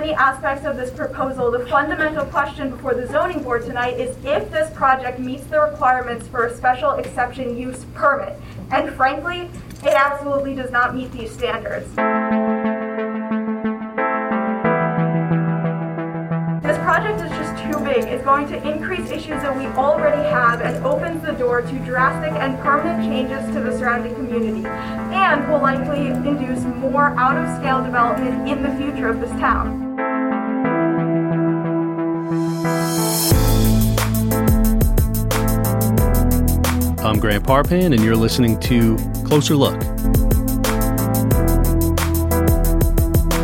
many aspects of this proposal, the fundamental question before the zoning board tonight is if this project meets the requirements for a special exception use permit. And frankly, it absolutely does not meet these standards. This project is just too big. It's going to increase issues that we already have and opens the door to drastic and permanent changes to the surrounding community and will likely induce more out of scale development in the future of this town. I'm Grant Parpan, and you're listening to Closer Look.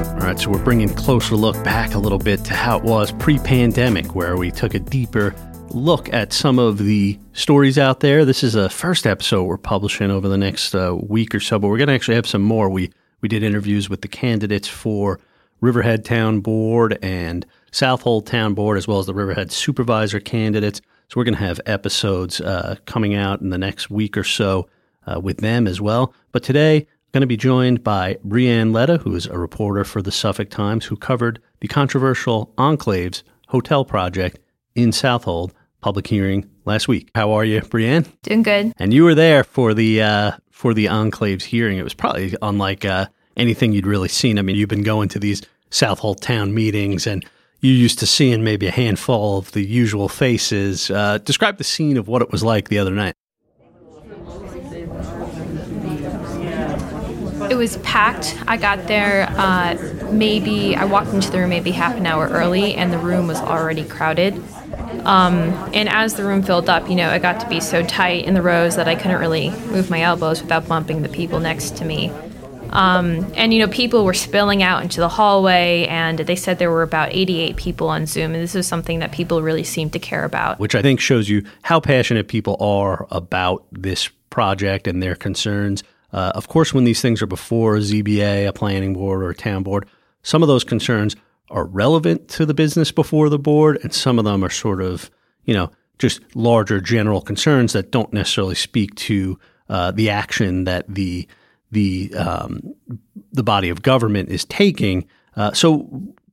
All right, so we're bringing closer look back a little bit to how it was pre-pandemic, where we took a deeper look at some of the stories out there. This is a first episode we're publishing over the next uh, week or so, but we're going to actually have some more. We we did interviews with the candidates for Riverhead Town Board and Southold Town Board, as well as the Riverhead Supervisor candidates. So we're going to have episodes uh, coming out in the next week or so uh, with them as well. But today, going to be joined by Brianne Ledda, who is a reporter for the Suffolk Times, who covered the controversial Enclaves hotel project in Southold public hearing last week. How are you, Brianne? Doing good. And you were there for the uh, for the Enclaves hearing. It was probably unlike uh, anything you'd really seen. I mean, you've been going to these Southold town meetings and you used to seeing maybe a handful of the usual faces. Uh, describe the scene of what it was like the other night. It was packed. I got there uh, maybe, I walked into the room maybe half an hour early, and the room was already crowded. Um, and as the room filled up, you know, it got to be so tight in the rows that I couldn't really move my elbows without bumping the people next to me. Um, and you know, people were spilling out into the hallway, and they said there were about 88 people on Zoom, and this is something that people really seemed to care about. Which I think shows you how passionate people are about this project and their concerns. Uh, of course, when these things are before a ZBA, a planning board, or a town board, some of those concerns are relevant to the business before the board, and some of them are sort of, you know, just larger general concerns that don't necessarily speak to uh, the action that the the um, the body of government is taking. Uh, so,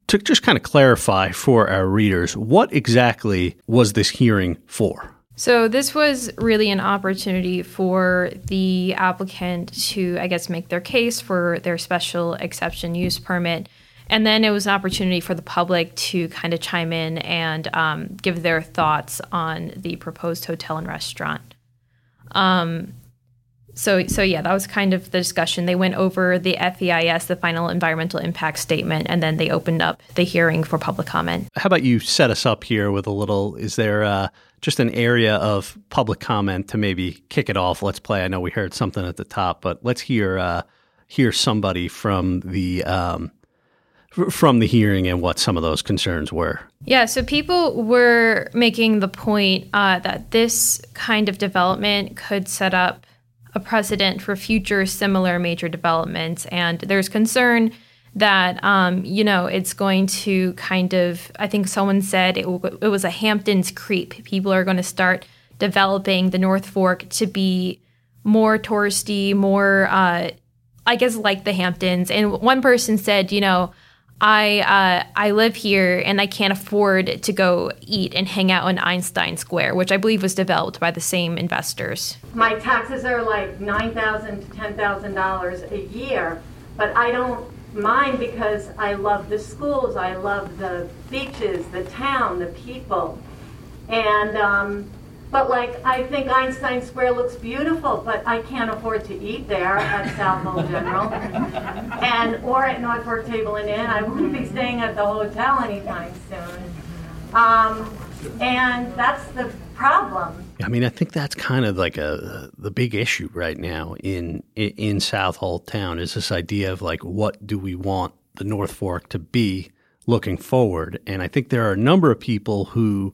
to just kind of clarify for our readers, what exactly was this hearing for? So, this was really an opportunity for the applicant to, I guess, make their case for their special exception use permit. And then it was an opportunity for the public to kind of chime in and um, give their thoughts on the proposed hotel and restaurant. Um, so, so yeah, that was kind of the discussion. They went over the FEIS, the final environmental impact statement, and then they opened up the hearing for public comment. How about you set us up here with a little? Is there uh, just an area of public comment to maybe kick it off? Let's play. I know we heard something at the top, but let's hear uh, hear somebody from the um, from the hearing and what some of those concerns were. Yeah, so people were making the point uh, that this kind of development could set up a precedent for future similar major developments. And there's concern that, um, you know, it's going to kind of, I think someone said it, w- it was a Hamptons creep. People are going to start developing the North Fork to be more touristy, more, uh, I guess, like the Hamptons. And one person said, you know, I uh, I live here and I can't afford to go eat and hang out in Einstein Square, which I believe was developed by the same investors. My taxes are like nine thousand to ten thousand dollars a year, but I don't mind because I love the schools, I love the beaches, the town, the people, and um, but like, I think Einstein Square looks beautiful, but I can't afford to eat there at Southold General, and or at North Fork Table and Inn. I won't be staying at the hotel anytime soon. Um, and that's the problem. I mean, I think that's kind of like a the big issue right now in in Southold Town is this idea of like what do we want the North Fork to be looking forward, and I think there are a number of people who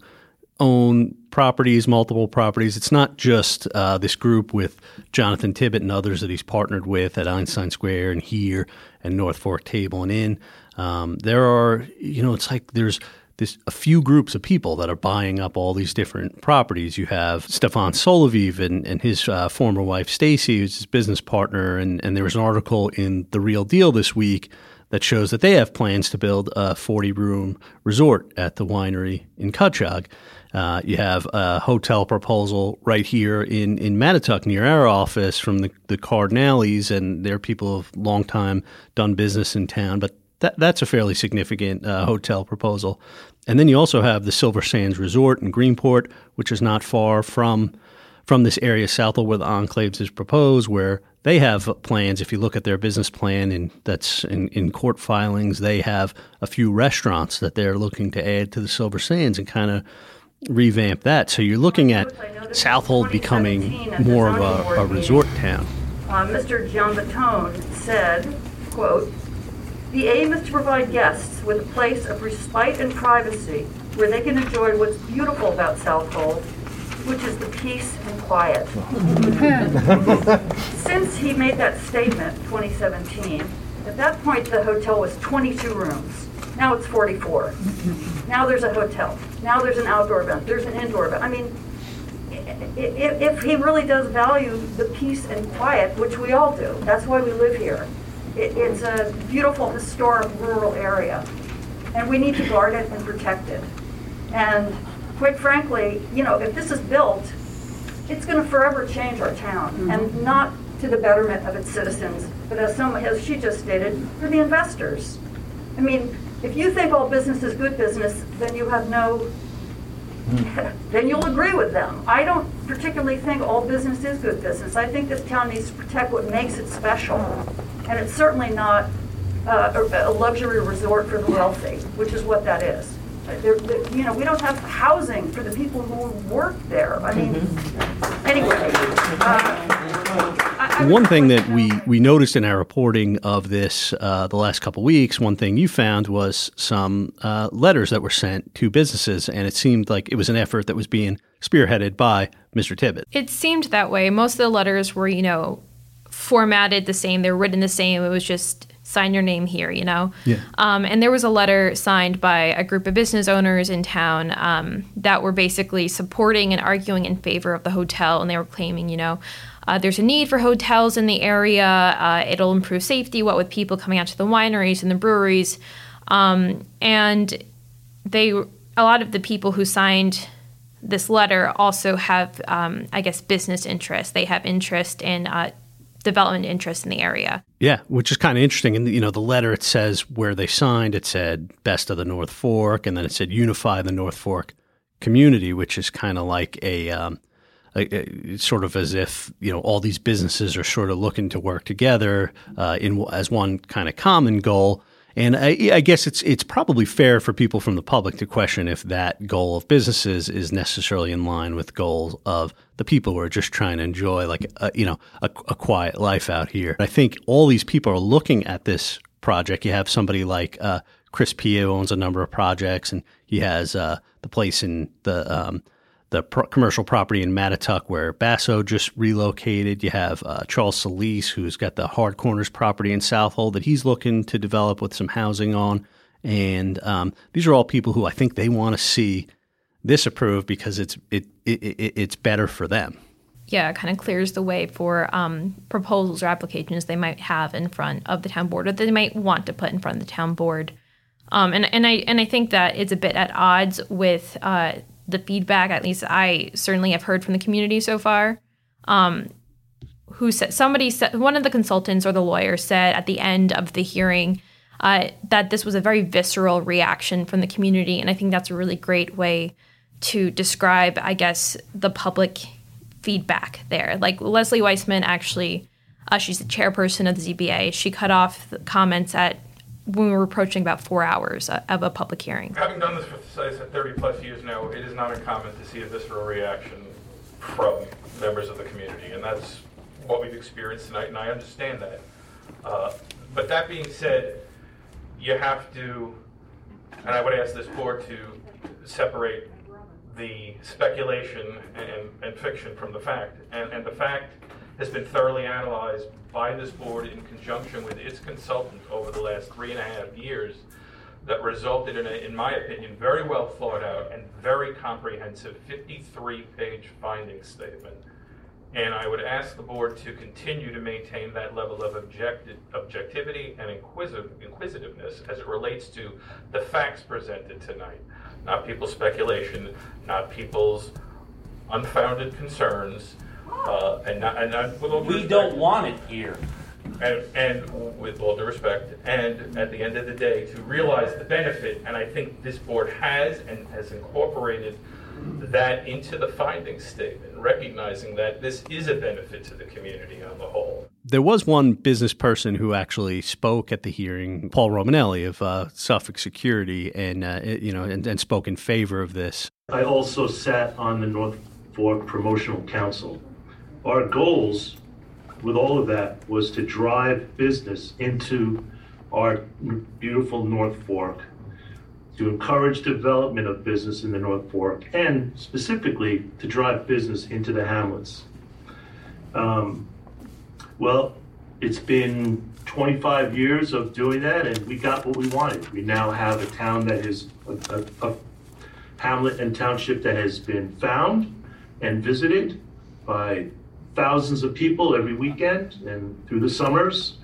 own properties, multiple properties. It's not just uh, this group with Jonathan Tibbett and others that he's partnered with at Einstein Square and here and North Fork Table and Inn. Um, there are, you know, it's like there's this a few groups of people that are buying up all these different properties. You have Stefan Soloviev and, and his uh, former wife Stacy, who's his business partner, and, and there was an article in the Real Deal this week that shows that they have plans to build a 40 room resort at the winery in Cutchogue. Uh, you have a hotel proposal right here in, in Mattituck near our office from the, the Cardinales, and they're people have long time done business in town. But that, that's a fairly significant uh, hotel proposal. And then you also have the Silver Sands Resort in Greenport, which is not far from from this area south of where the enclaves is proposed, where they have plans. If you look at their business plan, and that's in, in court filings, they have a few restaurants that they're looking to add to the Silver Sands and kind of revamp that. So you're looking at Southold becoming more of a, a resort town. Uh, Mr. Giambattone said, quote, the aim is to provide guests with a place of respite and privacy where they can enjoy what's beautiful about Southold, which is the peace and quiet. Since he made that statement, 2017, at that point the hotel was 22 rooms. Now it's 44. Now there's a hotel. Now there's an outdoor event. There's an indoor event. I mean, if, if he really does value the peace and quiet, which we all do, that's why we live here. It, it's a beautiful historic rural area, and we need to guard it and protect it. And quite frankly, you know, if this is built, it's going to forever change our town, mm-hmm. and not to the betterment of its citizens, but as some as she just stated, for the investors. I mean, if you think all business is good business, then you have no then you'll agree with them. I don't particularly think all business is good business. I think this town needs to protect what makes it special. And it's certainly not uh, a, a luxury resort for the wealthy, which is what that is. They're, they're, you know, we don't have housing for the people who work there. I mean, mm-hmm. anyway. Uh, one thing that we, we noticed in our reporting of this uh, the last couple weeks, one thing you found was some uh, letters that were sent to businesses, and it seemed like it was an effort that was being spearheaded by Mr. Tibbet. It seemed that way. Most of the letters were, you know, formatted the same, they were written the same. It was just sign your name here, you know? Yeah. Um, and there was a letter signed by a group of business owners in town um, that were basically supporting and arguing in favor of the hotel. And they were claiming, you know, uh, there's a need for hotels in the area. Uh, it'll improve safety, what with people coming out to the wineries and the breweries. Um, and they, a lot of the people who signed this letter also have, um, I guess, business interests. They have interest in uh, development interest in the area. Yeah, which is kind of interesting. And you know, the letter it says where they signed, it said "Best of the North Fork," and then it said "Unify the North Fork community," which is kind of like a, um, a, a, sort of as if you know all these businesses are sort of looking to work together uh, in as one kind of common goal. And I, I, guess it's it's probably fair for people from the public to question if that goal of businesses is necessarily in line with goals of the people who are just trying to enjoy like a, you know a, a quiet life out here. I think all these people are looking at this project. You have somebody like uh, Chris Pia owns a number of projects, and he has uh, the place in the um, the pro- commercial property in Mattituck where Basso just relocated. You have uh, Charles Solis, who's got the Hard Corners property in Southold that he's looking to develop with some housing on. And um, these are all people who I think they want to see this approved because it's it, it, it it's better for them. Yeah, it kind of clears the way for um, proposals or applications they might have in front of the town board or they might want to put in front of the town board. Um, and and I and I think that it's a bit at odds with uh, the feedback, at least I certainly have heard from the community so far. Um, who said somebody said one of the consultants or the lawyer said at the end of the hearing uh, that this was a very visceral reaction from the community, and I think that's a really great way to describe, I guess, the public feedback there. Like Leslie Weisman actually, uh, she's the chairperson of the ZBA. She cut off comments at when we were approaching about four hours of a public hearing. Having done this for say, 30 plus years now, it is not uncommon to see a visceral reaction from members of the community, and that's what we've experienced tonight, and I understand that. Uh, but that being said, you have to, and I would ask this board to separate the speculation and, and fiction from the fact. And, and the fact has been thoroughly analyzed by this board in conjunction with its consultant over the last three and a half years that resulted in a, in my opinion, very well thought out and very comprehensive 53 page finding statement. And I would ask the board to continue to maintain that level of objecti- objectivity and inquisitive, inquisitiveness as it relates to the facts presented tonight. Not people's speculation, not people's unfounded concerns, uh, and not, and not with all due We respect- don't want it here. and, and with all due respect, and at the end of the day, to realize the benefit, and I think this board has and has incorporated that into the findings statement, recognizing that this is a benefit to the community on the whole. There was one business person who actually spoke at the hearing, Paul Romanelli of uh, Suffolk Security, and uh, you know, and, and spoke in favor of this. I also sat on the North Fork Promotional Council. Our goals with all of that was to drive business into our beautiful North Fork, to encourage development of business in the North Fork, and specifically to drive business into the hamlets. Um, well, it's been 25 years of doing that, and we got what we wanted. We now have a town that is a, a, a hamlet and township that has been found and visited by thousands of people every weekend and through the summers.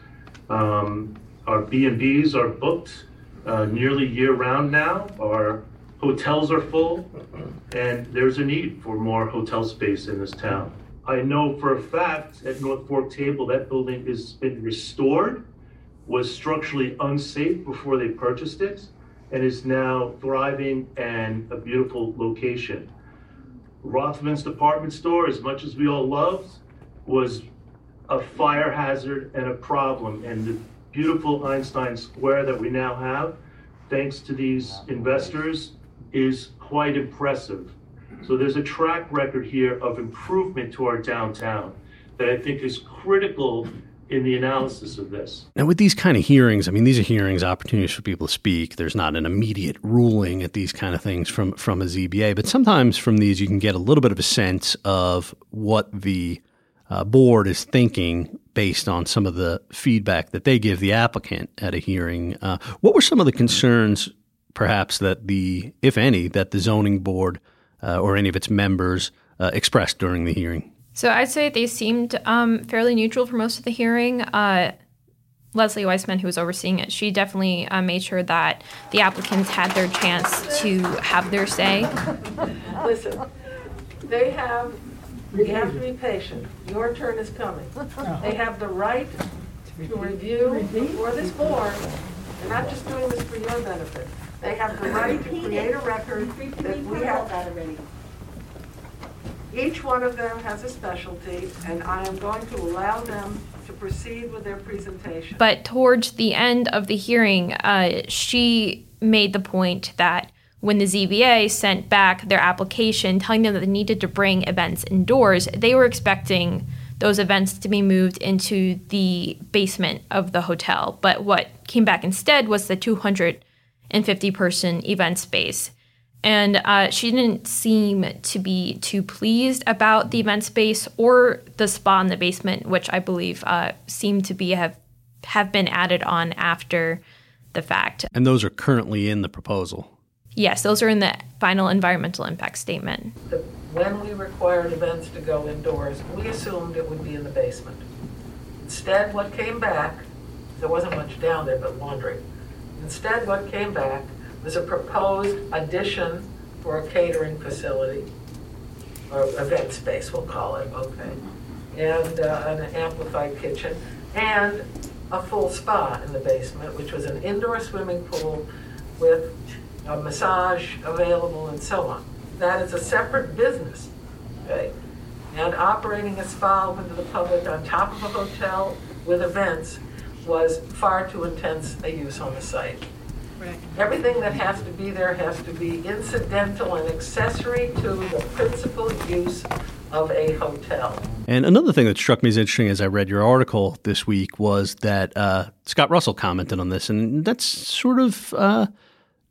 Um, our B and Bs are booked uh, nearly year round now. Our hotels are full, and there's a need for more hotel space in this town. I know for a fact at North Fork Table that building has been restored, was structurally unsafe before they purchased it, and is now thriving and a beautiful location. Rothman's department store, as much as we all loved, was a fire hazard and a problem. And the beautiful Einstein Square that we now have, thanks to these investors, is quite impressive. So there's a track record here of improvement to our downtown that I think is critical in the analysis of this. Now, with these kind of hearings, I mean, these are hearings, opportunities for people to speak. There's not an immediate ruling at these kind of things from from a ZBA, but sometimes from these you can get a little bit of a sense of what the uh, board is thinking based on some of the feedback that they give the applicant at a hearing. Uh, what were some of the concerns, perhaps that the, if any, that the zoning board uh, or any of its members uh, expressed during the hearing? So I'd say they seemed um, fairly neutral for most of the hearing. Uh, Leslie Weisman, who was overseeing it, she definitely uh, made sure that the applicants had their chance to have their say. Listen, they have, you have to be patient. Your turn is coming. They have the right to review before this board. They're not just doing this for your benefit. They have the right to create a record that we have. Each one of them has a specialty, and I am going to allow them to proceed with their presentation. But towards the end of the hearing, uh, she made the point that when the ZBA sent back their application telling them that they needed to bring events indoors, they were expecting those events to be moved into the basement of the hotel. But what came back instead was the 250 person event space. And uh, she didn't seem to be too pleased about the event space or the spa in the basement, which I believe uh, seemed to be have have been added on after the fact. And those are currently in the proposal. Yes, those are in the final environmental impact statement. when we required events to go indoors, we assumed it would be in the basement. Instead, what came back, there wasn't much down there but laundry. Instead, what came back was a proposed addition for a catering facility, or event space, we'll call it, okay? And uh, an amplified kitchen, and a full spa in the basement, which was an indoor swimming pool with a massage available and so on. That is a separate business, okay? And operating a spa open to the public on top of a hotel with events was far too intense a use on the site. Right. Everything that has to be there has to be incidental and accessory to the principal use of a hotel. And another thing that struck me as interesting as I read your article this week was that uh, Scott Russell commented on this, and that's sort of uh,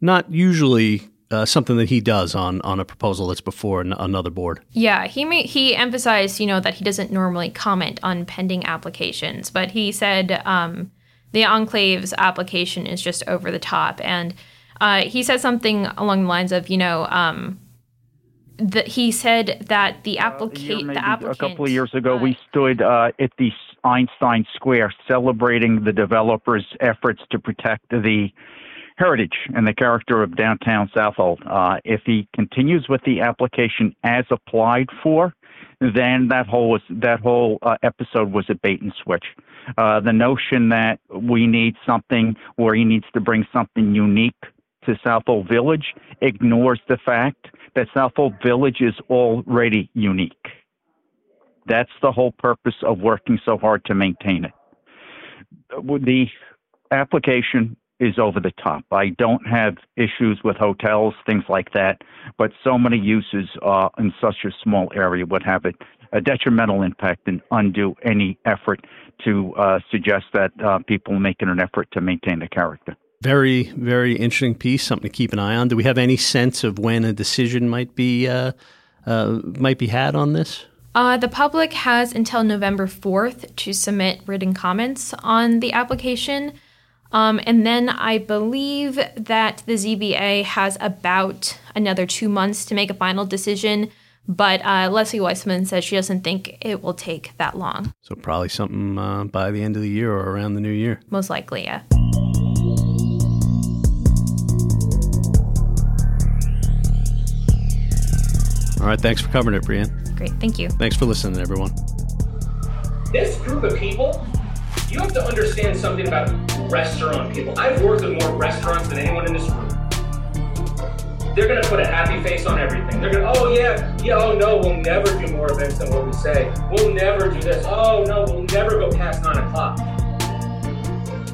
not usually uh, something that he does on on a proposal that's before an, another board. Yeah, he ma- he emphasized, you know, that he doesn't normally comment on pending applications, but he said um, the Enclave's application is just over the top, and uh, he said something along the lines of, you know, um, the, he said that the Uh, applicant, the applicant, A couple of years ago, uh, we stood uh, at the Einstein Square celebrating the developers' efforts to protect the heritage and the character of downtown Southold. Uh, if he continues with the application as applied for, then that whole was that whole uh, episode was a bait and switch. Uh, the notion that we need something where he needs to bring something unique to Southold Village ignores the fact that Southold Village is already unique. That's the whole purpose of working so hard to maintain it. The application is over the top. I don't have issues with hotels, things like that, but so many uses uh, in such a small area would have a, a detrimental impact and undo any effort to uh, suggest that uh, people making an effort to maintain the character. Very, very interesting piece. Something to keep an eye on. Do we have any sense of when a decision might be uh, uh, might be had on this? Uh, the public has until November 4th to submit written comments on the application. Um, and then I believe that the ZBA has about another two months to make a final decision. But uh, Leslie Weisman says she doesn't think it will take that long. So probably something uh, by the end of the year or around the new year. Most likely, yeah. All right. Thanks for covering it, Brianne. Great. Thank you. Thanks for listening, everyone. This group of people, you have to understand something about restaurant people. I've worked with more restaurants than anyone in this room. They're gonna put a happy face on everything. They're gonna, oh yeah, yeah, oh no, we'll never do more events than what we say. We'll never do this. Oh no, we'll never go past nine o'clock.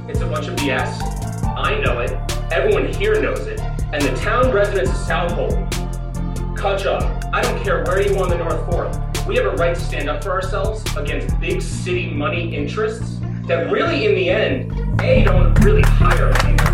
It's a bunch of BS. I know it. Everyone here knows it. And the town residents of Southold, Kutcha, I don't care where you are on the North Fork. We have a right to stand up for ourselves against big city money interests that really, in the end, A, don't really hire anyone,